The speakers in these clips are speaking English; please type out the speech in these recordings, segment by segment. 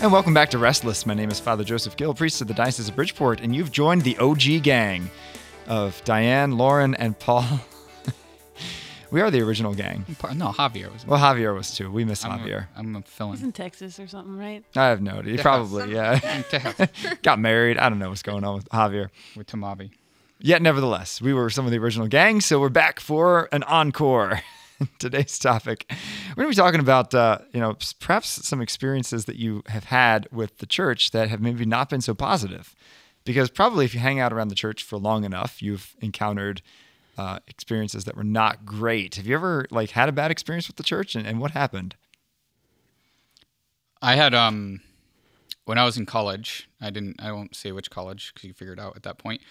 And welcome back to Restless. My name is Father Joseph Gill, priest of the Diocese of Bridgeport, and you've joined the OG gang of Diane, Lauren, and Paul. we are the original gang. No, Javier was. Well, Javier was too. We miss I'm Javier. A, I'm a He's fill-in. in Texas or something, right? I have no idea. Probably, yeah. Got married. I don't know what's going on with Javier. with Tamavi. Yet, nevertheless, we were some of the original gang, so we're back for an encore. Today's topic, we're going to be talking about, uh, you know, perhaps some experiences that you have had with the church that have maybe not been so positive. Because probably if you hang out around the church for long enough, you've encountered uh, experiences that were not great. Have you ever like had a bad experience with the church, and, and what happened? I had um when I was in college. I didn't. I won't say which college because you figured out at that point.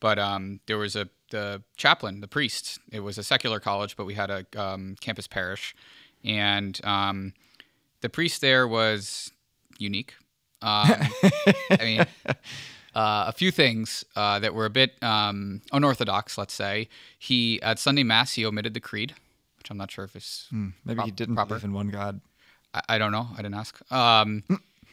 But um, there was a the chaplain, the priest. It was a secular college, but we had a um, campus parish, and um, the priest there was unique. Um, I mean, uh, a few things uh, that were a bit um, unorthodox. Let's say he at Sunday Mass he omitted the creed, which I'm not sure if it's Maybe he didn't proper. believe in one God. I, I don't know. I didn't ask.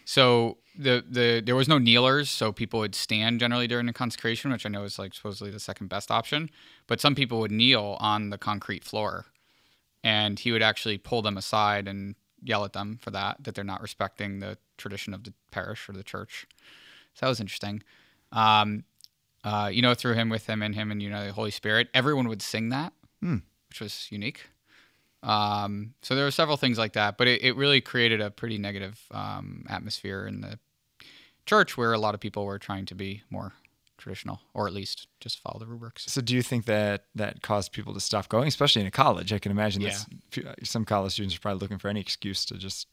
So the the there was no kneelers, so people would stand generally during the consecration, which I know is like supposedly the second best option. But some people would kneel on the concrete floor, and he would actually pull them aside and yell at them for that that they're not respecting the tradition of the parish or the church. So that was interesting. Um, uh, you know, through him, with him, and him, and you know, the Holy Spirit, everyone would sing that, which was unique. Um, so there were several things like that, but it, it really created a pretty negative um, atmosphere in the church where a lot of people were trying to be more traditional, or at least just follow the rubrics. So, do you think that that caused people to stop going, especially in a college? I can imagine this. Some college students are probably looking for any excuse to just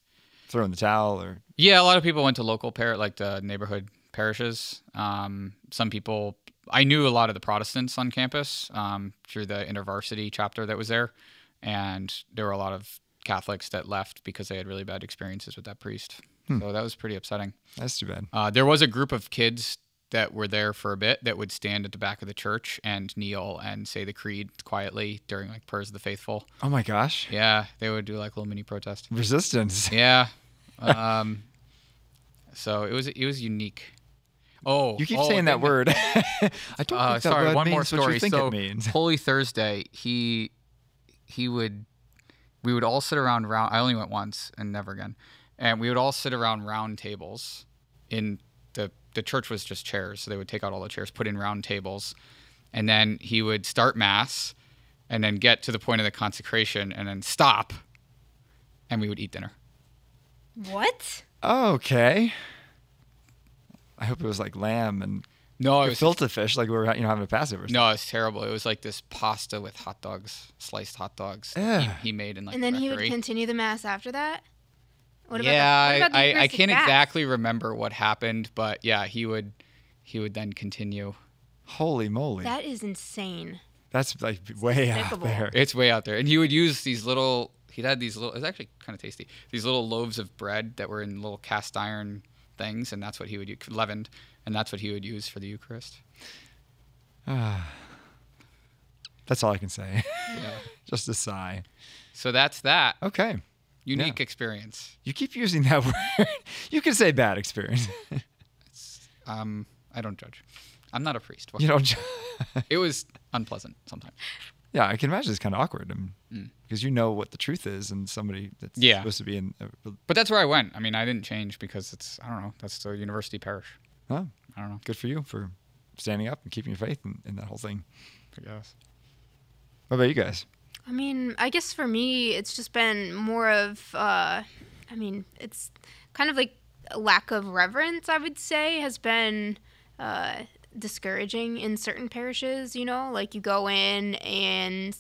throw in the towel, or Yeah, a lot of people went to local par like the neighborhood parishes. Um, some people, I knew a lot of the Protestants on campus um, through the InterVarsity chapter that was there, and there were a lot of Catholics that left because they had really bad experiences with that priest. So that was pretty upsetting. that's too bad. Uh, there was a group of kids that were there for a bit that would stand at the back of the church and kneel and say the creed quietly during like prayers of the faithful. Oh my gosh, Yeah, they would do like little mini protest. resistance. Yeah. Um, so it was it was unique. Oh, You keep oh, saying that word. I don't Uh, think that sorry, one more story. you think so it means. Holy Thursday, he he would we would all sit around round. I only went once and never again, and we would all sit around round tables. In the the church was just chairs, so they would take out all the chairs, put in round tables, and then he would start mass, and then get to the point of the consecration, and then stop, and we would eat dinner. What? Okay. I hope it was like lamb and No, it was filter fish, like we were you know having a Passover. No, it was terrible. It was like this pasta with hot dogs, sliced hot dogs. that Yeah. He, he made in like and the then he would continue the mass after that. What yeah, the, what about the I, I, I can't Bath? exactly remember what happened, but yeah, he would he would then continue. Holy moly, That is insane. that's like way out there. It's way out there, and he would use these little. He had these little. It's actually kind of tasty. These little loaves of bread that were in little cast iron things, and that's what he would use, leavened, and that's what he would use for the Eucharist. That's all I can say. Yeah. Just a sigh. So that's that Okay. unique experience. You keep using that word. you can say bad experience. Um, I don't judge. I'm not a priest. What you don't. It was unpleasant sometimes. Yeah, I can imagine it's kind of awkward um, because you know what the truth is, and somebody that's Mm. Yeah. supposed to be in. A, But that's where I went. I mean, I didn't change because it's I don't know. That's the university parish. Oh, I don't know. good for you for standing up and keeping your faith in, in that whole thing. I guess. What about you guys? I mean, I guess for me, it's just been more of, uh, I mean, it's kind of like a lack of reverence, I would say, has been uh, discouraging in certain parishes, you know? Like you go in and.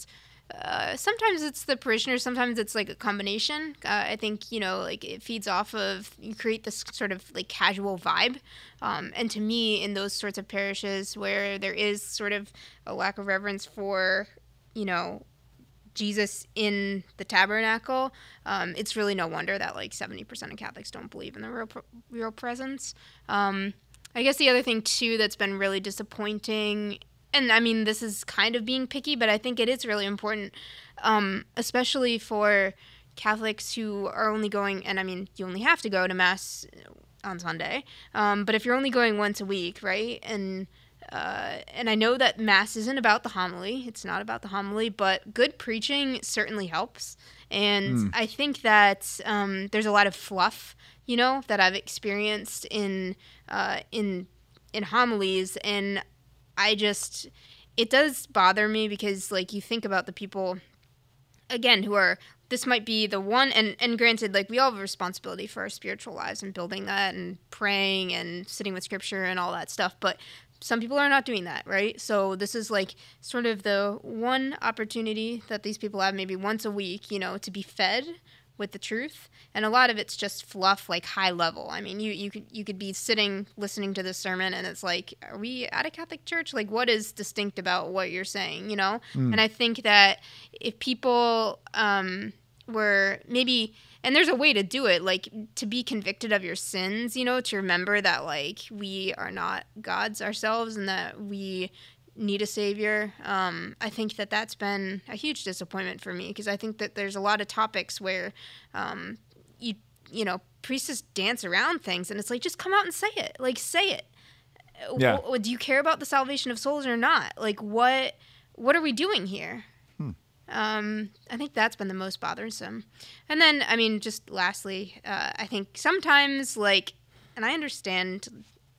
Uh, sometimes it's the parishioners, sometimes it's like a combination. Uh, I think, you know, like it feeds off of, you create this sort of like casual vibe. Um, and to me, in those sorts of parishes where there is sort of a lack of reverence for, you know, Jesus in the tabernacle, um, it's really no wonder that like 70% of Catholics don't believe in the real, real presence. Um, I guess the other thing too that's been really disappointing, and I mean this is kind of being picky, but I think it is really important, um, especially for Catholics who are only going, and I mean you only have to go to mass on Sunday. Um, but if you're only going once a week, right, and uh, and I know that mass isn't about the homily; it's not about the homily, but good preaching certainly helps. And I think that um, there's a lot of fluff, you know, that I've experienced in uh, in in homilies, and I just it does bother me because like you think about the people again who are this might be the one and and granted like we all have a responsibility for our spiritual lives and building that and praying and sitting with scripture and all that stuff but some people are not doing that right? So this is like sort of the one opportunity that these people have maybe once a week you know to be fed with the truth and a lot of it's just fluff like high level. I mean you you could you could be sitting listening to this sermon and it's like are we at a catholic church? Like what is distinct about what you're saying you know? And i think that if people um were maybe and there's a way to do it like to be convicted of your sins you know to remember that like we are not gods ourselves and that we need a savior um, i think that that's been a huge disappointment for me because i think that there's a lot of topics where um, you you know priests just dance around things and it's like just come out and say it like say it Yeah. W- do you care about the salvation of souls or not like what what are we doing here um, I think that's been the most bothersome. And then, I mean, just lastly, uh, I think sometimes, like, and I understand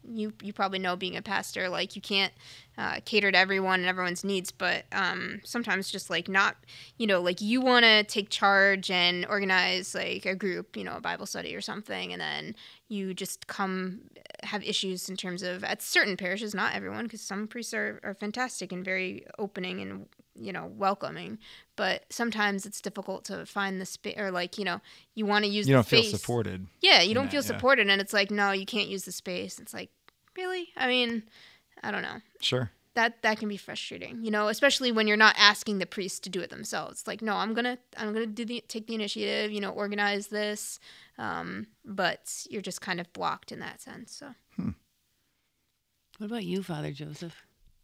you you probably know being a pastor, like you can't uh, cater to everyone and everyone's needs, but um, sometimes just like not, you know, like you want to take charge and organize like a group, you know, a Bible study or something, and then you just come have issues in terms of at certain parishes, not everyone, because some priests are, are fantastic and very opening and you know welcoming but sometimes it's difficult to find the space or like you know you want to use You the don't feel space. supported. yeah you don't that, feel yeah. supported and it's like no you can't use the space it's like really i mean i don't know Sure. that that can be frustrating you know especially when you're not asking the priests to do it themselves It's like no i'm gonna i'm gonna do the take the initiative you know organize this um, but you're just kind of blocked in that sense so hmm. What about you, Father Joseph?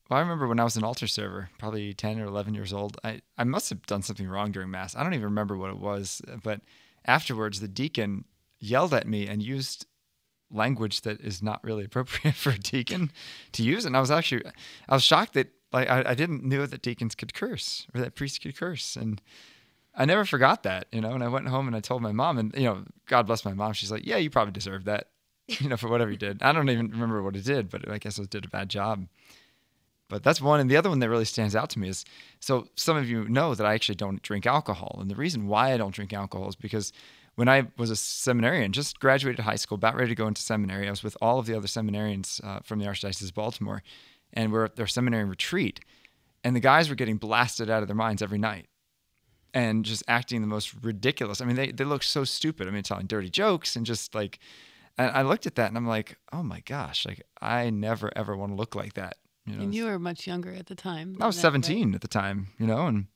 Well, I remember when I was an altar server, probably 10 or 11 years old, I, I must have done something wrong during Mass. I don't even remember what it was. But afterwards, the deacon yelled at me and used language that is not really appropriate for a deacon to use. And I was actually, I was shocked that like I, I didn't know that deacons could curse or that priests could curse. And I never forgot that, you know, and I went home and I told my mom and, you know, God bless my mom. She's like, yeah, you probably deserve that, you know, for whatever you did. I don't even remember what it did, but I guess I did a bad job. But that's one. And the other one that really stands out to me is so some of you know that I actually don't drink alcohol. And the reason why I don't drink alcohol is because when I was a seminarian, just graduated high school, about ready to go into seminary, I was with all of the other seminarians uh, from the Archdiocese of Baltimore, and we're at their seminary retreat. And the guys were getting blasted out of their minds every night and just acting the most ridiculous. I mean, they, they look so stupid. I mean, telling dirty jokes and just like, and I looked at that and I'm like, oh my gosh, like I never ever want to look like that. You know, And you were much younger at the time. I was is that right? 17 at the time, you know, and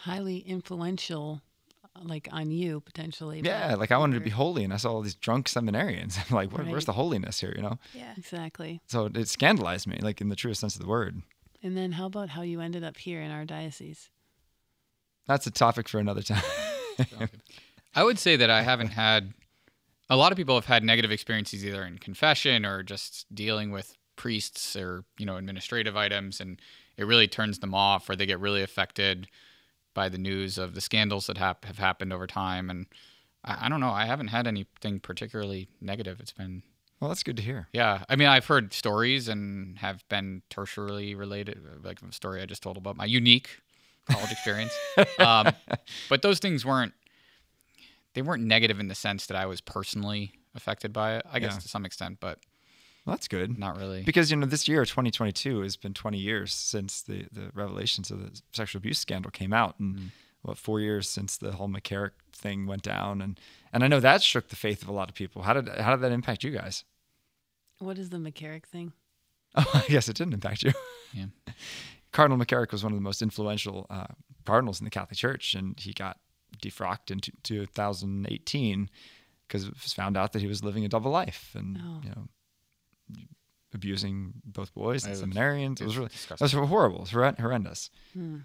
Highly influential, uh, like on you potentially. yeah, like I wanted to be holy, and I saw all these drunk seminarians. I'm like, what, where's the holiness here, you know? yeah Exactly. So it scandalized me, like in the truest sense of the word. And then how about how you ended up here in our diocese? That's a topic for another time. I would say that I haven't had a lot of people have had negative experiences either in confession or just dealing with priests or you know administrative items and it really turns them off or they get really affected by the news of the scandals that hap- have happened over time and I, I don't know I haven't had anything particularly negative it's been well, that's good to hear. yeah I mean I've heard stories and have been tertiarily related like a story I just told about my unique college experience um, but those things weren't they weren't negative in the sense that I was personally affected by it. I guess Yeah. to some extent, but Well, that's good. not really. Because, you know, this year, 2022, has been 20 years since the, the revelations of the sexual abuse scandal came out. And what, four years since the whole McCarrick thing went down. And, and I know that shook the faith of a lot of people. How did, how did that impact you guys? What is the McCarrick thing? Oh, I guess it didn't impact you. Yeah. Cardinal McCarrick was one of the most influential uh, cardinals in the Catholic Church, and he got defrocked in t- 2018 because it was found out that he was living a double life and Oh. you know abusing both boys and seminarians. It it was was really that disgusting. was horrible. It was horren- horrendous. Hmm.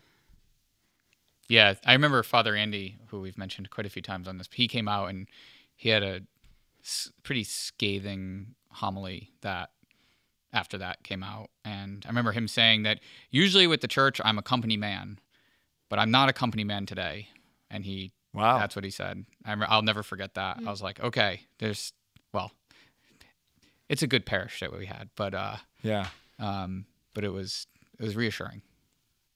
Yeah, I remember Father Andy, who we've mentioned quite a few times on this. He came out and he had a pretty scathing homily that after that came out, and I remember him saying that usually with the church I'm a company man, but I'm not a company man today, and he Wow. that's what he said. I rem- I'll never forget that. I hmm. was like, okay, there's well, it's a good parish that we had, but uh, yeah. um, but it was it was reassuring.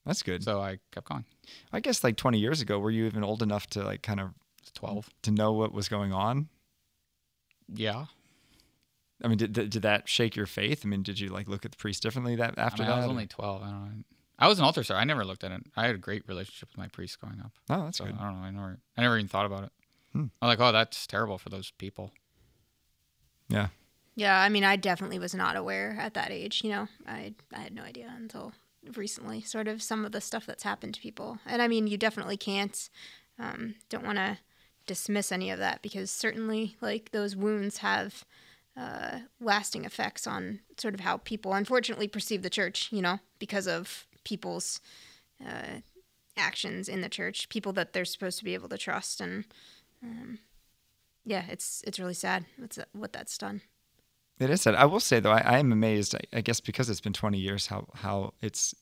That's good. So I kept going. I guess like 20 years ago, were you even old enough to like kind of twelve. to know what was going on? Yeah. I mean, did, did that shake your faith? I mean, did you like look at the priest differently that after I, mean, I was or- only twelve. I don't know. I was an altar server. I never looked at it. I had a great relationship with my priest growing up. oh, that's So good. I don't know. I never, I never even thought about it. Hmm. I'm like, oh, that's terrible for those people. Yeah. Yeah, I mean, I definitely was not aware at that age. You know, I I had no idea until recently, sort of some of the stuff that's happened to people. And I mean, you definitely can't, um, don't want to dismiss any of that because certainly, like those wounds have uh, lasting effects on sort of how people, unfortunately, perceive the church. You know, because of people's uh, actions in the church, people that they're supposed to be able to trust, and um, yeah, it's it's really sad what's what that's done. It is sad. I will say though, I, I am amazed. I, I guess because it's been 20 years, how how it's.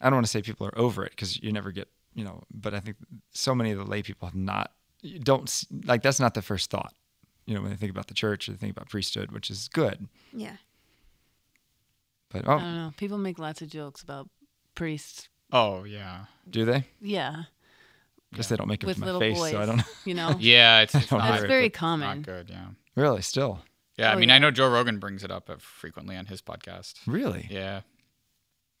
I don't want to say people are over it because you never get, you know. But I think so many of the lay people have not. Don't like that's not the first thought. You know, when they think about the church or they think about priesthood, which is good. Yeah. But I oh, don't know. People make lots of jokes about priests. Oh yeah. do they? Yeah, Guess they don't make it with to my little face, boys. so I don't know. You know, Yeah, it's, it's don't not, that's very but common. not good. Yeah. Really, still, Yeah, I Oh, mean, yeah. I know Joe Rogan brings it up uh, frequently on his podcast. really, Yeah,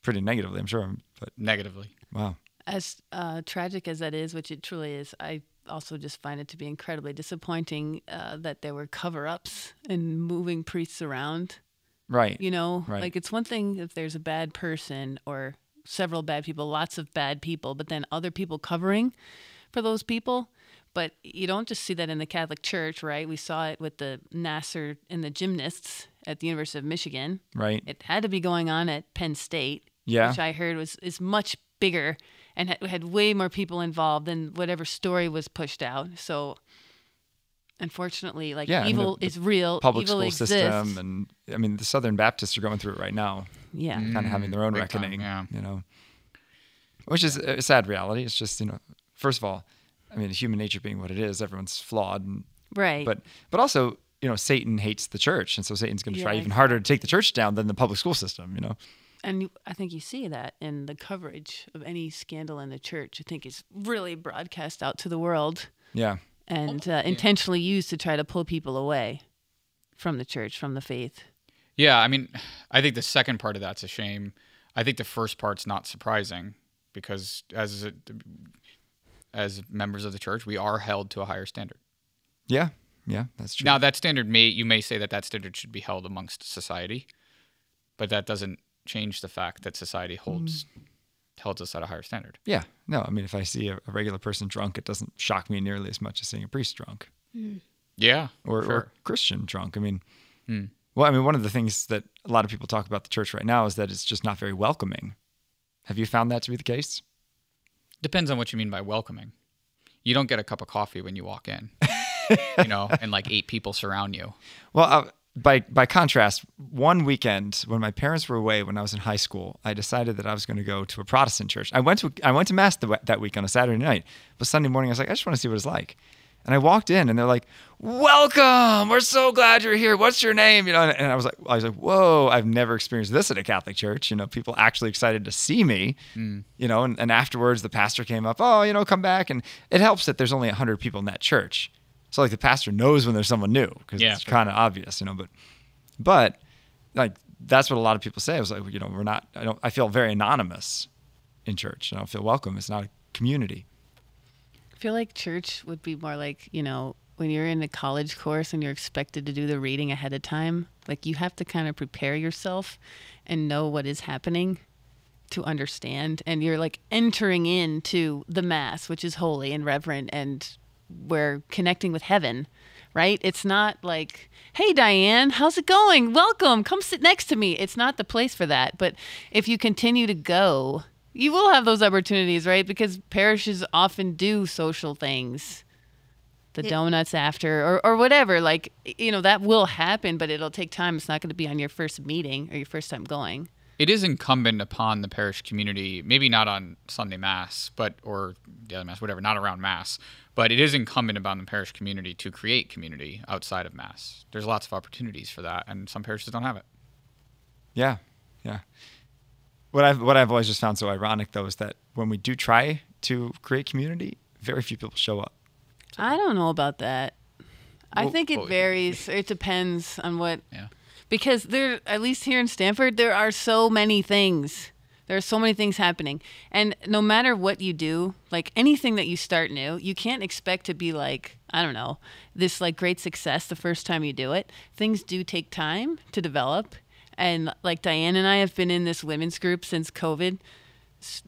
pretty negatively, I'm sure. But negatively. wow, As uh, tragic as that is, which it truly is, I also just find it to be incredibly disappointing uh, that there were cover-ups and moving priests around. right, You know, Right. like it's one thing if there's a bad person or several bad people, lots of bad people, but then other people covering for those people. But you don't just see that in the Catholic Church, right? We saw it with the Nassar and the gymnasts at the University of Michigan. right, It had to be going on at Penn State, yeah, which I heard was is much bigger and had, had way more people involved than whatever story was pushed out. So, unfortunately, like Yeah, I mean, the- evil the is real. public evil school exists. system, and I mean the Southern Baptists are going through it right now. yeah, kind of mm-hmm. having their own Big time, reckoning. yeah. You know, which is a sad reality. It's just you know, first of all, I mean, human nature being what it is, everyone's flawed, and, right. but but also you know, Satan hates the church, and so Satan's going to try even harder to take the church down than the public school system. You know, And I think you see that in the coverage of any scandal in the church. I think is really broadcast out to the world yeah, and uh, intentionally used to try to pull people away from the church, from the faith. Yeah, I mean, I think the second part of that's a shame. I think the first part's not surprising because as a, as members of the church, we are held to a higher standard. yeah, yeah. That's true. Now, that standard may you may say that that standard should be held amongst society, but that doesn't change the fact that society holds holds us at a higher standard. yeah, no. I mean, if I see a, a regular person drunk, it doesn't shock me nearly as much as seeing a priest drunk. Yeah, or, sure. or Christian drunk. I mean, Hmm. well, I mean, one of the things that a lot of people talk about the church right now is that it's just not very welcoming. Have you found that to be the case? Depends on what you mean by welcoming. You don't get a cup of coffee when you walk in, you know, and like eight people surround you. Well, uh, by by contrast, one weekend when my parents were away when I was in high school, I decided that I was going to go to a Protestant church. I went to I went to mass the, that week on a Saturday night, but Sunday morning I was like, I just want to see what it's like. And I walked in, and they're like, "Welcome! We're so glad you're here. What's your name?" You know, and, and I was like, I was like, "Whoa! I've never experienced this at a Catholic church. You know, people actually excited to see me. Hmm. You know, and, and afterwards the pastor came up, "Oh, you know, come back." And it helps that there's only hundred people in that church, so like the pastor knows when there's someone new because Yeah, it's kind of obvious, you know. But but like that's what a lot of people say. I was like, you know, we're not. I don't. I feel very anonymous in church. I don't feel welcome. It's not a community. Feel like church would be more like, you know, when you're in a college course and you're expected to do the reading ahead of time, like you have to kind of prepare yourself and know what is happening to understand. And you're like entering into the Mass, which is holy and reverent, and we're connecting with heaven, right? It's not like, hey, Diane, how's it going? Welcome. Come sit next to me. It's not the place for that. But if you continue to go, you will have those opportunities, right? Because parishes often do social things the Yeah. donuts after or, or whatever. Like, you know, that will happen, but it'll take time. It's not going to be on your first meeting or your first time going. it is incumbent upon the parish community, maybe not on Sunday Mass, but or the other Mass, whatever, not around Mass, but it is incumbent upon the parish community to create community outside of Mass. There's lots of opportunities for that, and some parishes don't have it. Yeah, yeah. What I've what I've always just found so ironic though is that when we do try to create community, very few people show up. I don't know about that. I Well- think it well, varies. It depends on what. Yeah. Because there, at least here in Stamford, there are so many things. There are so many things happening, and no matter what you do, like anything that you start new, you can't expect to be like I don't know this like great success the first time you do it. Things do take time to develop, and like Diane and I have been in this women's group since COVID,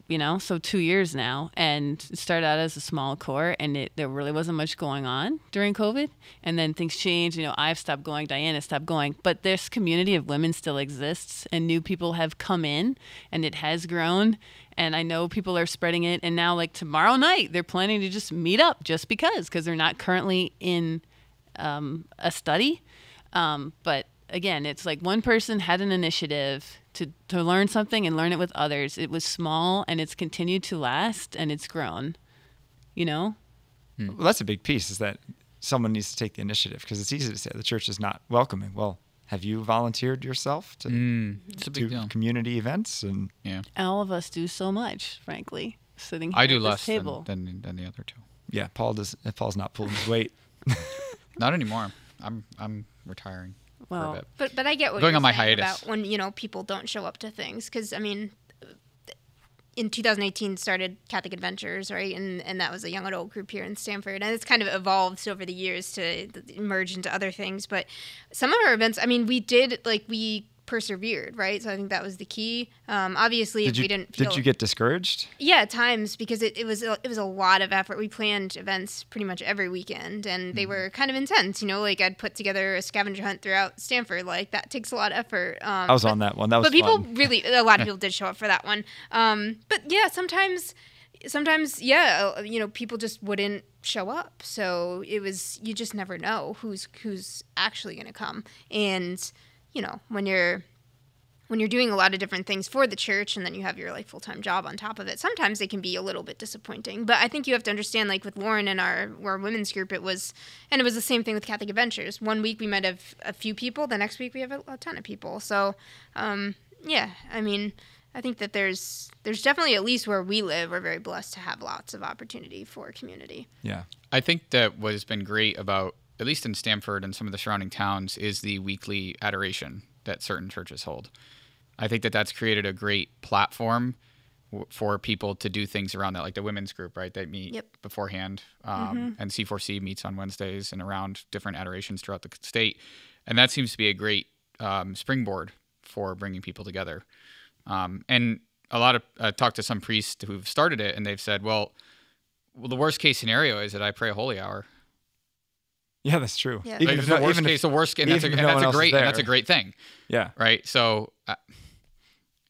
you know, so two years now, and it started out as a small core, and it, there really wasn't much going on during COVID, and then things changed. You know, I've stopped going, Diana stopped going, but this community of women still exists, and new people have come in, and it has grown, and I know people are spreading it, and now like tomorrow night they're planning to just meet up just because, because they're not currently in um, a study, um, but again, it's like one person had an initiative to, to learn something and learn it with others. It was small and it's continued to last and it's grown. You know? Well, that's a big piece is that someone needs to take the initiative because it's easy to say the church is not welcoming. Well, have you volunteered yourself to Mm, it's a do deal. community events and Yeah. All of us do so much, frankly, sitting here I do at this less than, table. than than the other two. yeah, Paul does Paul's not pulling his weight. Not anymore. I'm I'm retiring for Well, a bit. But but I get what Going you're on my saying hiatus. about when you know people don't show up to things because I mean, in 2018 started Catholic Adventures right, and and that was a young adult group here in Stamford, and it's kind of evolved over the years to merge into other things. But some of our events, I mean, we did like we persevered, right? So I think that was the key. Um, obviously, Did if you we didn't feel did you get discouraged? yeah, at times because it, it was a, it was a lot of effort. We planned events pretty much every weekend, and Mm-hmm. they were kind of intense. You know, like I'd put together a scavenger hunt throughout Stamford. Like that takes a lot of effort. Um, I was but- on that one. That was but people fun. really, a lot of people did show up for that one. Um, but yeah, sometimes, sometimes, yeah, you know, people just wouldn't show up. So it was you just never know who's who's actually going to come. And you know, when you're when you're doing a lot of different things for the church and then you have your like full-time job on top of it sometimes it can be a little bit disappointing. But i think you have to understand like with lauren and our our women's group it was and it was the same thing with catholic adventures. One week we might have a few people the next week we have a, a ton of people. So um yeah i mean i think that there's there's definitely at least where we live we're very blessed to have lots of opportunity for community. Yeah. I think that what has been great about, at least in Stamford and some of the surrounding towns, is the weekly adoration that certain churches hold. I think that that's created a great platform w- for people to do things around that, like the women's group, right? They meet Yep. beforehand, um, and C4C meets on Wednesdays and around different adorations throughout the state, and that seems to be a great um, springboard for bringing people together. Um, and a lot of I talked to some priests who've started it, and they've said, well well, the worst case scenario is that I pray a holy hour. Yeah, that's true. Yeah. Like, if no- worst even if- the worst, and that's a, even and no that's a great, and that's a great thing, yeah. right? So, uh,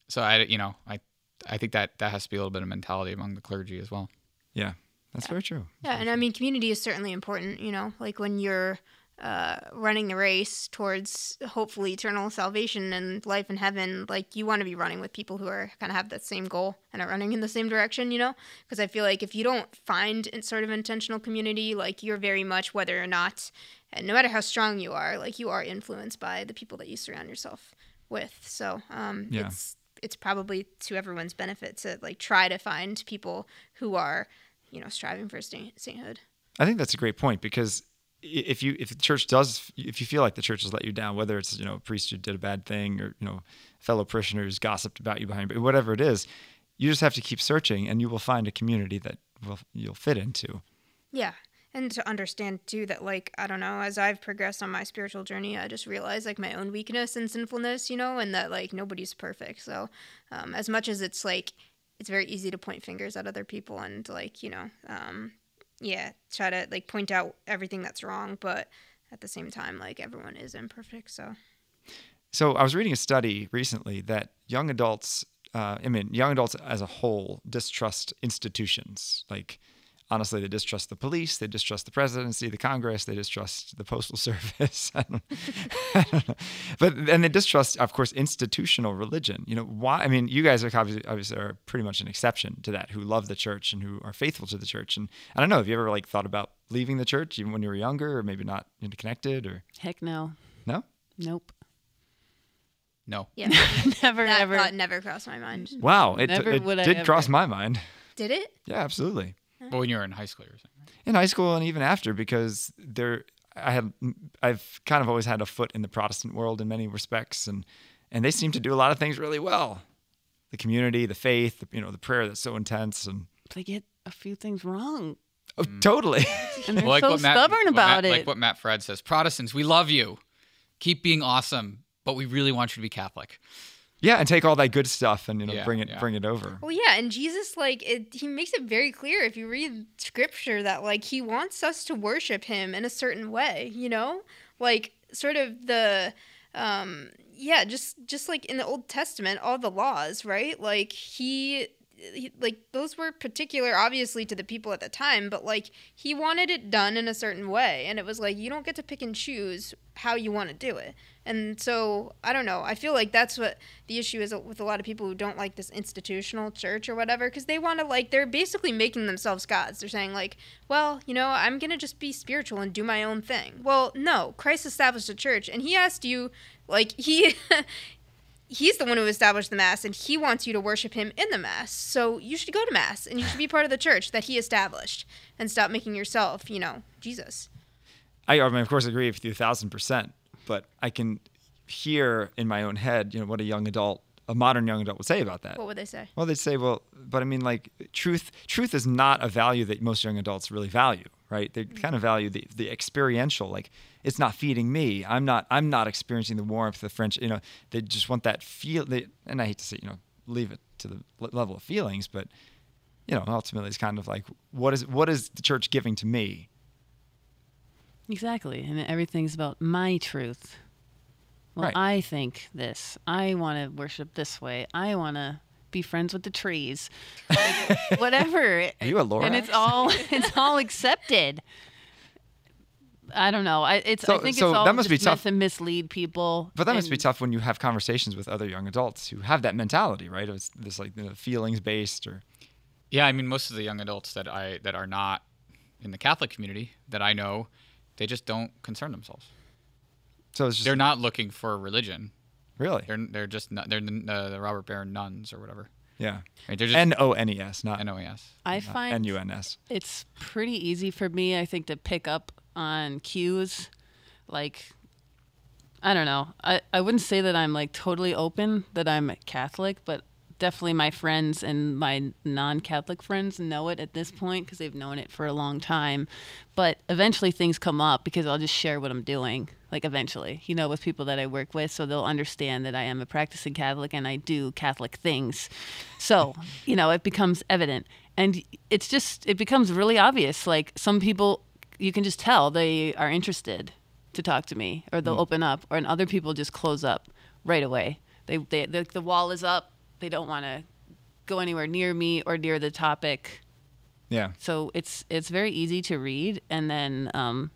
so I, you know, I, I think that that has to be a little bit of mentality among the clergy as well. Yeah. That's very true. Yeah, and I mean, community is certainly important. You know, like when you're uh, running the race towards hopefully eternal salvation and life in heaven, like you want to be running with people who are kind of have that same goal and are running in the same direction. You know, because I feel like if you don't find sort of intentional community, like you're very much whether or not, and no matter how strong you are, like you are influenced by the people that you surround yourself with. So um, Yeah. it's it's probably to everyone's benefit to like try to find people who are you know striving for sainthood. I think that's a great point because if you if the church does if you feel like the church has let you down, whether it's you know a priest who did a bad thing or you know fellow parishioners gossiped about you behind, but whatever it is, you just have to keep searching, and you will find a community that will you'll fit into. Yeah. And to understand too that like I don't know, as I've progressed on my spiritual journey, I just realized like my own weakness and sinfulness, you know, and that like nobody's perfect. So, um, as much as it's like it's very easy to point fingers at other people and like you know, um, yeah, try to like point out everything that's wrong, but at the same time, like everyone is imperfect. So So I was reading a study recently that young adults, uh, I mean, young adults as a whole distrust institutions like honestly, they distrust the police, they distrust the presidency, the Congress, they distrust the postal service. I don't, I don't know. But and they distrust, of course, institutional religion. You know why? I mean, you guys are obviously, obviously are pretty much an exception to that, who love the church and who are faithful to the church. And I don't know, have you ever like thought about leaving the church even when you were younger, or maybe not connected, or Heck no. no? Nope. No. Yeah. Never, that ever. thought never crossed my mind. Wow, it, Never it would I did ever. cross my mind. Did it? Yeah, absolutely. But when you were in high school, you were saying. right? in high school and even after because there I had I've kind of always had a foot in the Protestant world in many respects and and they seem to do a lot of things really well. The community, the faith, the, you know, the prayer that's so intense and They get a few things wrong. oh, mm. totally. And they're Well, so Matt- stubborn about Matt- it. Like what Matt Fradd says Protestants, we love you. Keep being awesome, but we really want you to be Catholic. Yeah, and take all that good stuff and you know Yeah, bring it yeah. bring it over. Well, yeah, and Jesus, like, it, he makes it very clear if you read scripture that, like, he wants us to worship him in a certain way, you know? Like, sort of the, um, yeah, just, just like in the Old Testament, all the laws, right? Like, he, like, those were particular, obviously, to the people at the time, but, like, he wanted it done in a certain way. And it was like, you don't get to pick and choose how you want to do it. And so, I don't know. I feel like that's what the issue is with a lot of people who don't like this institutional church or whatever, because they want to, like, they're basically making themselves gods. They're saying, like, well, you know, I'm to just be spiritual and do my own thing. Well, no. Christ established a church, and he asked you, like, he. He's the one who established the mass, and he wants you to worship him in the mass. So you should go to mass, and you should be part of the church that he established, and stop making yourself, you know, Jesus. I, I mean, of course, agree with you a thousand percent. But I can hear in my own head, you know, what a young adult, a modern young adult, would say about that. What would they say? Well, they'd say, well, but I mean, like, truth. Truth is not a value that most young adults really value, right? They mm-hmm. kind of value the the experiential. Like, it's not feeding me. I'm not. I'm not experiencing the warmth, the French. You know, they just want that feel. They, and I hate to say, you know, leave it to the level of feelings, but you know, ultimately, it's kind of like, what is what is the church giving to me? Exactly. And everything's about my truth. Well, Right. I think this. I want to worship this way. I want to be friends with the trees. Like, whatever. Are you a Lorax? And it's all it's all accepted. I don't know. I it's So- I think so it's all that must be just meant tough. to mislead people. But that must be tough when you have conversations with other young adults who have that mentality, right? It's this like you know, feelings based or Yeah, I mean, most of the young adults that I that are not in the Catholic community that I know, they just don't concern themselves. so it's just They're not looking for a religion. Really They're they're just not, they're uh, the Robert Barron nuns or whatever. yeah. Right? They're just N O N E S, not NOAS. I N find U N S. it's pretty easy for me, I think, to pick up on cues. Like, I don't know. I, I wouldn't say that I'm like totally open that I'm Catholic, but definitely my friends and my non Catholic friends know it at this point because they've known it for a long time. But eventually things come up because I'll just share what I'm doing. Like, eventually, you know, with people that I work with. So they'll understand that I am a practicing Catholic and I do Catholic things. So, you know, it becomes evident. And it's just, it becomes really obvious. Like, some people, you can just tell they are interested to talk to me or they'll open up or and other people just close up right away they, they the, the wall is up they don't want to go anywhere near me or near the topic Yeah. so it's it's very easy to read and then um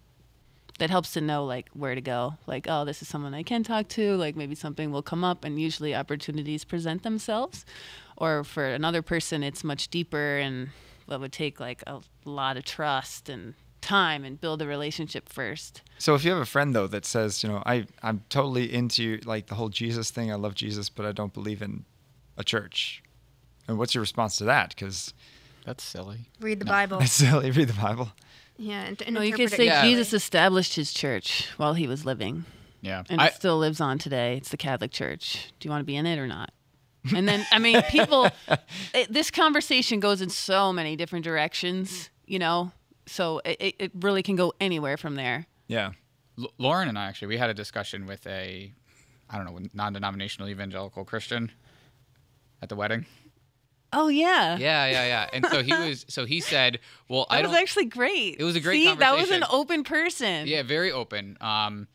that helps to know like where to go like oh this is someone i can talk to like maybe something will come up and usually opportunities present themselves or for another person it's much deeper and that would take like a lot of trust and time and build a relationship first So if you have a friend though that says, you know, I I'm totally into like the whole Jesus thing. I love Jesus, but I don't believe in a church. And what's your response to that? Because That's silly. Read the Bible. That's silly read the Bible. Yeah, and, and No, you could say Yeah. Jesus established his church while he was living, Yeah. and I, it still lives on today. It's the Catholic Church. Do you want to be in it or not? And then, I mean, people, it, this conversation goes in so many different directions, you know? So it, it- it really can go anywhere from there. Yeah. L- Lauren and I actually we had a discussion with a I don't know non-denominational evangelical Christian at the wedding. Oh yeah. Yeah, yeah, yeah. And so he was. So he said, "Well, I That don't." was actually great. It was a great See, that was an open person. yeah, very open. Um,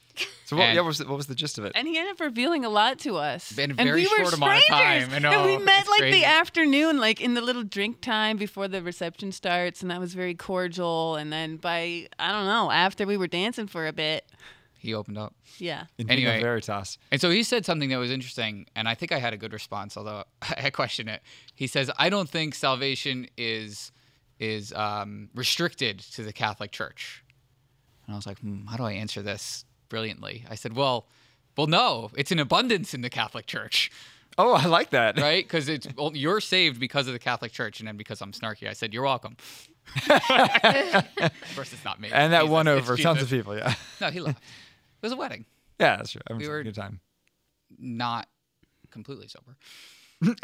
So what, And- yeah, what was the, what was the gist of it? And he ended up revealing a lot to us. In a and very we were short amount of strangers. time. I know, and we met like crazy. the afternoon, like in the little drink time before the reception starts, and that was very cordial. And then by I don't know, after we were dancing for a bit, he opened up. yeah. In Vino Anyway. Veritas. And so he said something that was interesting, and I think I had a good response, although I question it. He says, "I don't think salvation is is um, restricted to the Catholic Church." And I was like, hmm, "How do I answer this brilliantly?" I said, "Well, well, no, it's in abundance in the Catholic Church, Oh, I like that. right? Because it's well, you're saved because of the Catholic Church." And then because I'm snarky, I said, "You're welcome." of course, it's not me. And that Jesus, won it's over tons Jesus. of people. Yeah. No, he laughed. It was a wedding, Yeah, that's true. Everyone's We having were- a good time. not completely sober,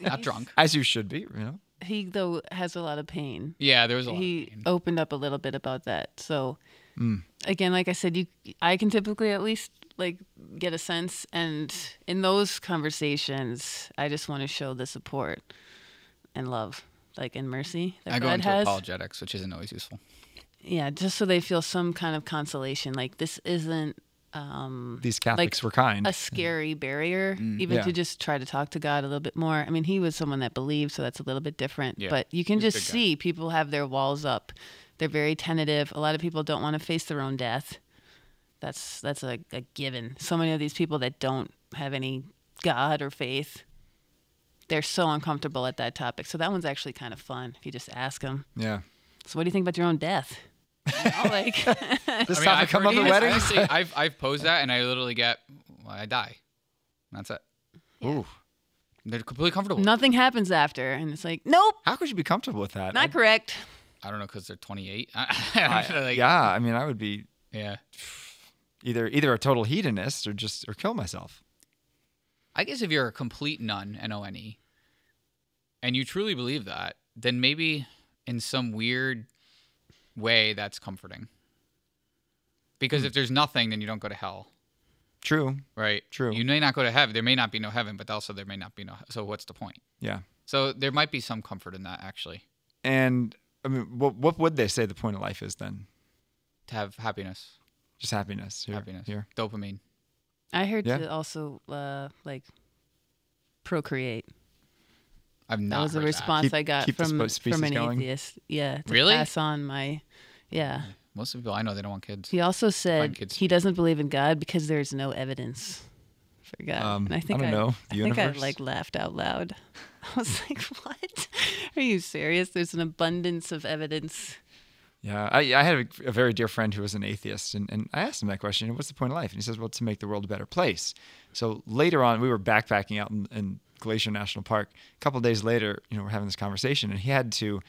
not drunk. As you should be, you know. He though has a lot of pain. Yeah, there was a lot. he of pain. opened up a little bit about that. So Mm. again, like I said, you I can typically at least like get a sense and in those conversations I just want to show the support and love. Like in mercy that I go into has. apologetics, which isn't always useful. Yeah, just so they feel some kind of consolation. Like this isn't um, These Catholics were kind. a scary barrier, even Yeah. to just try to talk to God a little bit more. I mean, he was someone that believed, so that's a little bit different. Yeah, But you can he was a just big guy. see people have their walls up. They're very tentative. A lot of people don't want to face their own death. That's that's a, a given. So many of these people that don't have any God or faith, they're so uncomfortable at that topic. So that one's actually kind of fun if you just ask them. yeah. So what do you think about your own death? You know, like This I mean, topic I've come heard up at it. weddings. Honestly, I've I've posed that, and I literally get, well, I die. That's it. Ooh. They're completely comfortable. nothing happens after, and it's like, nope, How could you be comfortable with that? not correct. I don't know because they're 28. I- Like, yeah, I mean, I would be yeah. either either a total hedonist or just or kill myself. I guess if you're a complete nun, N O N E, and you truly believe that, then maybe in some weird way that's comforting. Because if there's nothing, then you don't go to hell, True. right? True. You may not go to heaven. There may not be no heaven, but also there may not be no. So what's the point? Yeah. So there might be some comfort in that actually, And I mean, what what would they say the point of life is then? to have happiness, Just happiness. Here, happiness, Here. dopamine. I heard Yeah. to also uh, like procreate. I've That was a heard response Keep- I got keep from from an going? atheist. Yeah, to Really? pass on my. Yeah. Most of the people I know they don't want kids. He also said kids. he doesn't believe in God because there's no evidence for God. Um, and I think I don't know. I The think I like laughed out loud. I was like, "What? Are you serious? There's an abundance of evidence." Yeah, I, I had a, a very dear friend who was an atheist, and, and I asked him that question, what's the point of life? And he says, well, to make the world a better place. So later on, we were backpacking out in, in Glacier National Park. A couple days later, you know, we're having this conversation, and he had to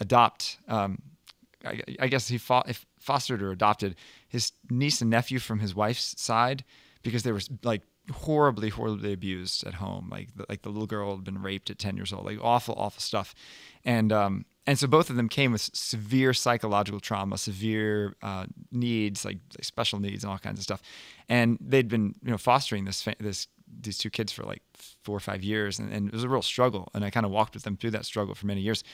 adopt, um, I, I guess he fostered or adopted his niece and nephew from his wife's side because they were like horribly, horribly abused at home. Like the, like the little girl had been raped at 10 years old, like awful, awful stuff. And, um, and so both of them came with severe psychological trauma, severe uh, needs, like, like special needs and all kinds of stuff. And they'd been, you know, fostering this fa- this these two kids for like four or five years, and, and it was a real struggle. And I kind of walked with them through that struggle for many years.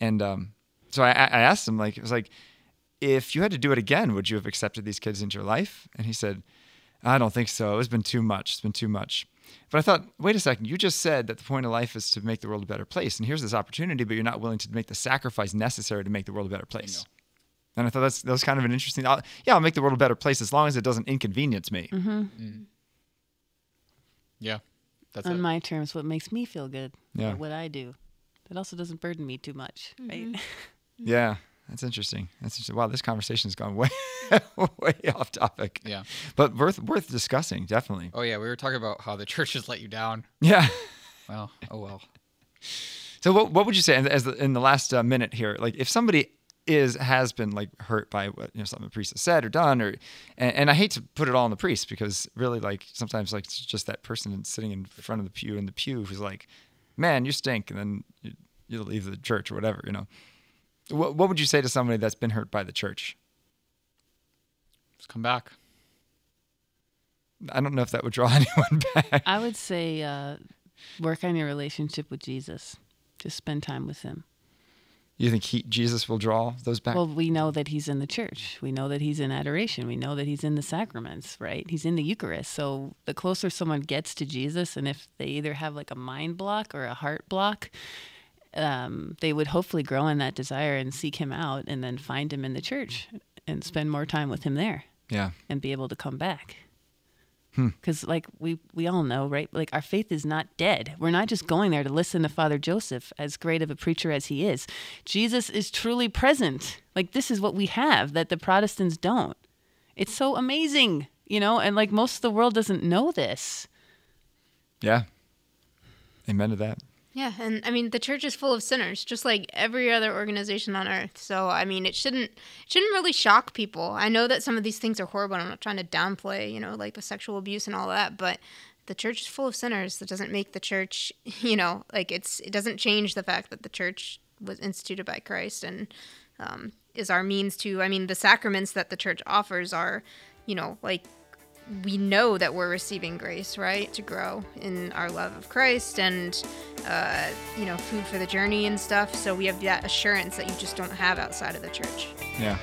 And um, so I, I asked him, like, it was like, if you had to do it again, would you have accepted these kids into your life? And he said, I don't think so. It's been too much. It's been too much. But I thought, wait a second, you just said that the point of life is to make the world a better place. And here's this opportunity, but you're not willing to make the sacrifice necessary to make the world a better place. And I thought that's that was kind of an interesting. I'll, yeah, I'll make the world a better place as long as it doesn't inconvenience me. Yeah, that's on it. my terms, what makes me feel good. Yeah. What I do. That also doesn't burden me too much, right? Yeah, that's interesting. That's interesting. Wow, this conversation has gone way, way off topic. Yeah. but worth worth discussing, definitely. Oh yeah, we were talking about how the church has let you down. Yeah. Well, oh well. So what what would you say as- as the, in the last uh, minute here? Like if somebody is has been like hurt by what you know something the priest has said or done or and, and I hate to put it all on the priest because really like sometimes like it's just that person sitting in front of the pew in the pew who's like, man, you stink, and then you, you leave the church or whatever, you know. What what would you say to somebody that's been hurt by the church? Just come back. I don't know if that would draw anyone back. I would say uh, work on your relationship with Jesus. Just spend time with him. Do you think he, Jesus will draw those back? Well, we know that he's in the church. We know that he's in adoration. We know that he's in the sacraments, right? He's in the Eucharist. So the closer someone gets to Jesus, and if they either have like a mind block or a heart block, um, they would hopefully grow in that desire and seek him out and then find him in the church and spend more time with him there yeah. and be able to come back. Hmm. Because, like we we all know, right? Like our faith is not dead. We're not just going there to listen to Father Joseph, as great of a preacher as he is. Jesus is truly present. Like this is what we have that the Protestants don't. It's so amazing, you know. And like most of the world doesn't know this. Yeah. Amen to that. Yeah, and I mean the church is full of sinners, just like every other organization on earth. So I mean it shouldn't it shouldn't really shock people. I know that some of these things are horrible. I'm not trying to downplay, you know, like the sexual abuse and all that, but the church is full of sinners. That doesn't make the church, you know, like it's it doesn't change the fact that the church was instituted by Christ and um, is our means to. I mean, the sacraments that the church offers are, you know, like we know that we're receiving grace, right, to grow in our love of Christ and, uh, you know, food for the journey and stuff. So we have that assurance that you just don't have outside of the church. Yeah.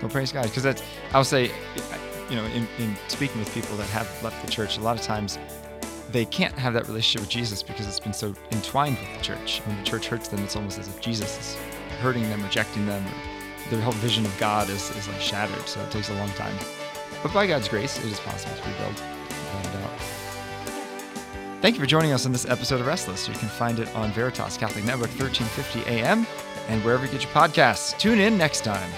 Well, praise God. Because that's, I'll say, you know, in, in speaking with people that have left the church, a lot of times they can't have that relationship with Jesus because it's been so entwined with the church. When the church hurts them, it's almost as if Jesus is hurting them, rejecting them. Their whole vision of God is, is like shattered. So it takes a long time. But by God's grace, it is possible to rebuild. Uh, thank you for joining us on this episode of Restless. You can find it on Veritas Catholic Network, 1350 AM, and wherever you get your podcasts. Tune in next time.